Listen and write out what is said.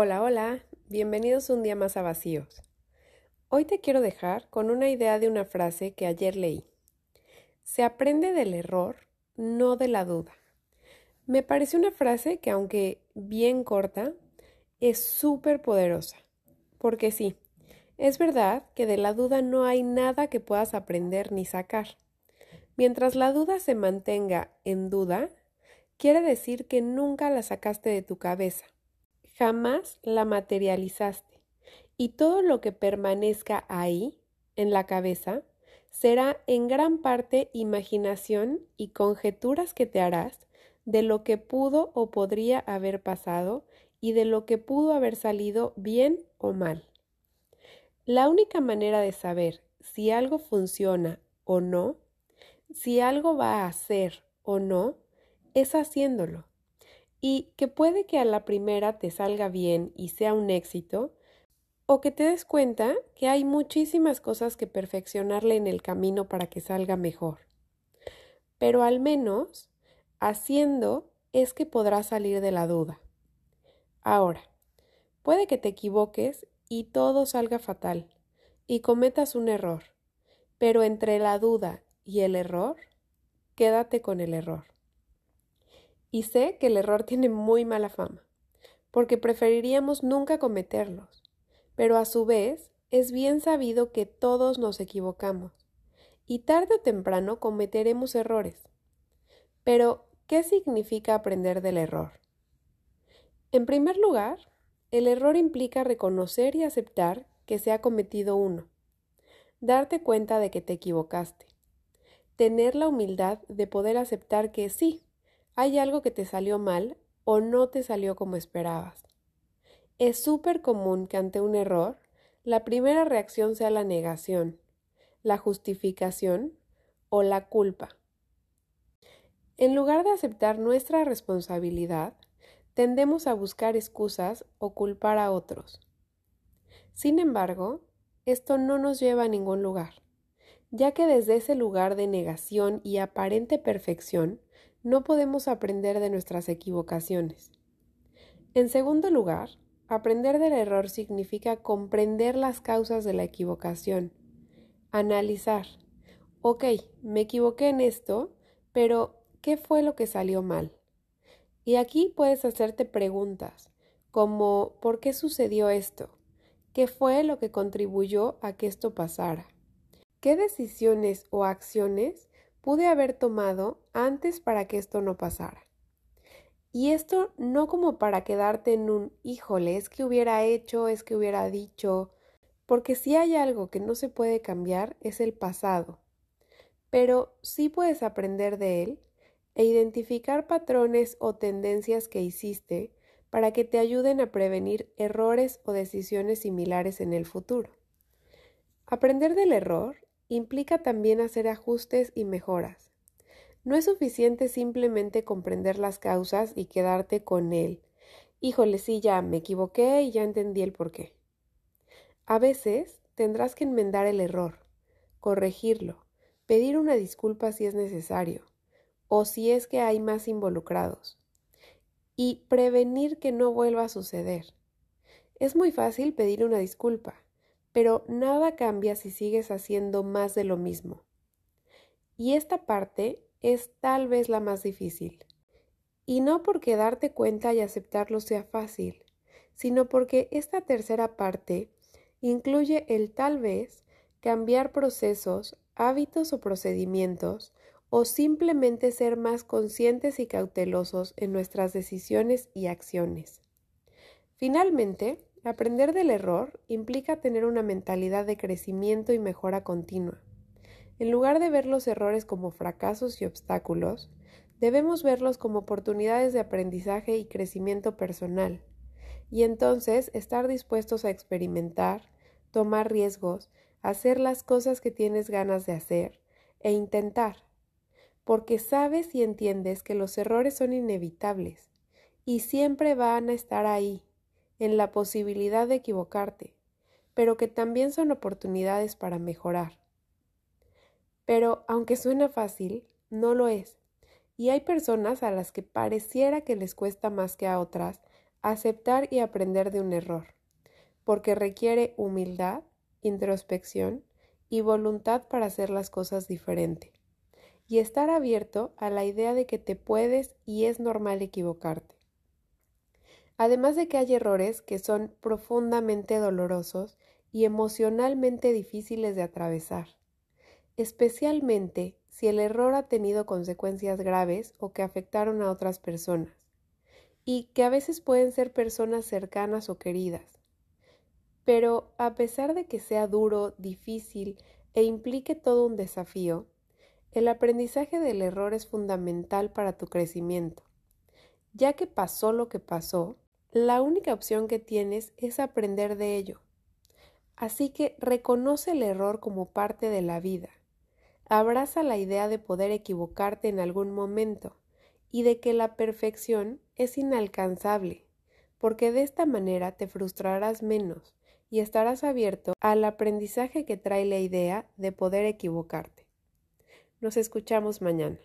Hola, hola, bienvenidos un día más a Vacíos. Hoy te quiero dejar con una idea de una frase que ayer leí. Se aprende del error, no de la duda. Me parece una frase que aunque bien corta, es súper poderosa. Porque sí, es verdad que de la duda no hay nada que puedas aprender ni sacar. Mientras la duda se mantenga en duda, quiere decir que nunca la sacaste de tu cabeza, jamás la materializaste, y todo lo que permanezca ahí, en la cabeza, será en gran parte imaginación y conjeturas que te harás de lo que pudo o podría haber pasado y de lo que pudo haber salido bien o mal. La única manera de saber si algo funciona o no, si algo va a ser o no, es haciéndolo. Y que puede que a la primera te salga bien y sea un éxito, o que te des cuenta que hay muchísimas cosas que perfeccionarle en el camino para que salga mejor. Pero al menos, haciendo es que podrás salir de la duda. Ahora, puede que te equivoques y todo salga fatal, y cometas un error, pero entre la duda y el error, quédate con el error. Y sé que el error tiene muy mala fama, porque preferiríamos nunca cometerlos, pero a su vez es bien sabido que todos nos equivocamos, y tarde o temprano cometeremos errores. Pero, ¿qué significa aprender del error? En primer lugar, el error implica reconocer y aceptar que se ha cometido uno, darte cuenta de que te equivocaste, tener la humildad de poder aceptar que sí, hay algo que te salió mal o no te salió como esperabas. Es súper común que ante un error, la primera reacción sea la negación, la justificación o la culpa. En lugar de aceptar nuestra responsabilidad, tendemos a buscar excusas o culpar a otros. Sin embargo, esto no nos lleva a ningún lugar, ya que desde ese lugar de negación y aparente perfección no podemos aprender de nuestras equivocaciones. En segundo lugar, aprender del error significa comprender las causas de la equivocación, analizar, ok, me equivoqué en esto, pero ¿qué fue lo que salió mal? Y aquí puedes hacerte preguntas como ¿por qué sucedió esto? ¿Qué fue lo que contribuyó a que esto pasara? ¿Qué decisiones o acciones pude haber tomado antes para que esto no pasara. Y esto no como para quedarte en un híjole, es que hubiera hecho, es que hubiera dicho, porque si hay algo que no se puede cambiar es el pasado, pero sí puedes aprender de él e identificar patrones o tendencias que hiciste para que te ayuden a prevenir errores o decisiones similares en el futuro. Aprender del error implica también hacer ajustes y mejoras. No es suficiente simplemente comprender las causas y quedarte con él. Híjole, sí, ya me equivoqué y ya entendí el porqué. A veces tendrás que enmendar el error, corregirlo, pedir una disculpa si es necesario, o si es que hay más involucrados, y prevenir que no vuelva a suceder. Es muy fácil pedir una disculpa, pero nada cambia si sigues haciendo más de lo mismo. Y esta parte es tal vez la más difícil. Y no porque darte cuenta y aceptarlo sea fácil, sino porque esta tercera parte incluye el tal vez cambiar procesos, hábitos o procedimientos, o simplemente ser más conscientes y cautelosos en nuestras decisiones y acciones. Finalmente, Aprender del error implica tener una mentalidad de crecimiento y mejora continua. En lugar de ver los errores como fracasos y obstáculos, debemos verlos como oportunidades de aprendizaje y crecimiento personal, y entonces estar dispuestos a experimentar, tomar riesgos, hacer las cosas que tienes ganas de hacer e intentar, porque sabes y entiendes que los errores son inevitables y siempre van a estar ahí en la posibilidad de equivocarte, pero que también son oportunidades para mejorar. Pero aunque suena fácil, no lo es. Y hay personas a las que pareciera que les cuesta más que a otras aceptar y aprender de un error, porque requiere humildad, introspección y voluntad para hacer las cosas diferente, y estar abierto a la idea de que te puedes y es normal equivocarte. Además de que hay errores que son profundamente dolorosos y emocionalmente difíciles de atravesar, especialmente si el error ha tenido consecuencias graves o que afectaron a otras personas, y que a veces pueden ser personas cercanas o queridas. Pero a pesar de que sea duro, difícil e implique todo un desafío, el aprendizaje del error es fundamental para tu crecimiento. Ya que pasó lo que pasó, la única opción que tienes es aprender de ello. Así que reconoce el error como parte de la vida Abraza la idea de poder equivocarte en algún momento y de que la perfección es inalcanzable, porque de esta manera te frustrarás menos y estarás abierto al aprendizaje que trae la idea de poder equivocarte. Nos escuchamos mañana.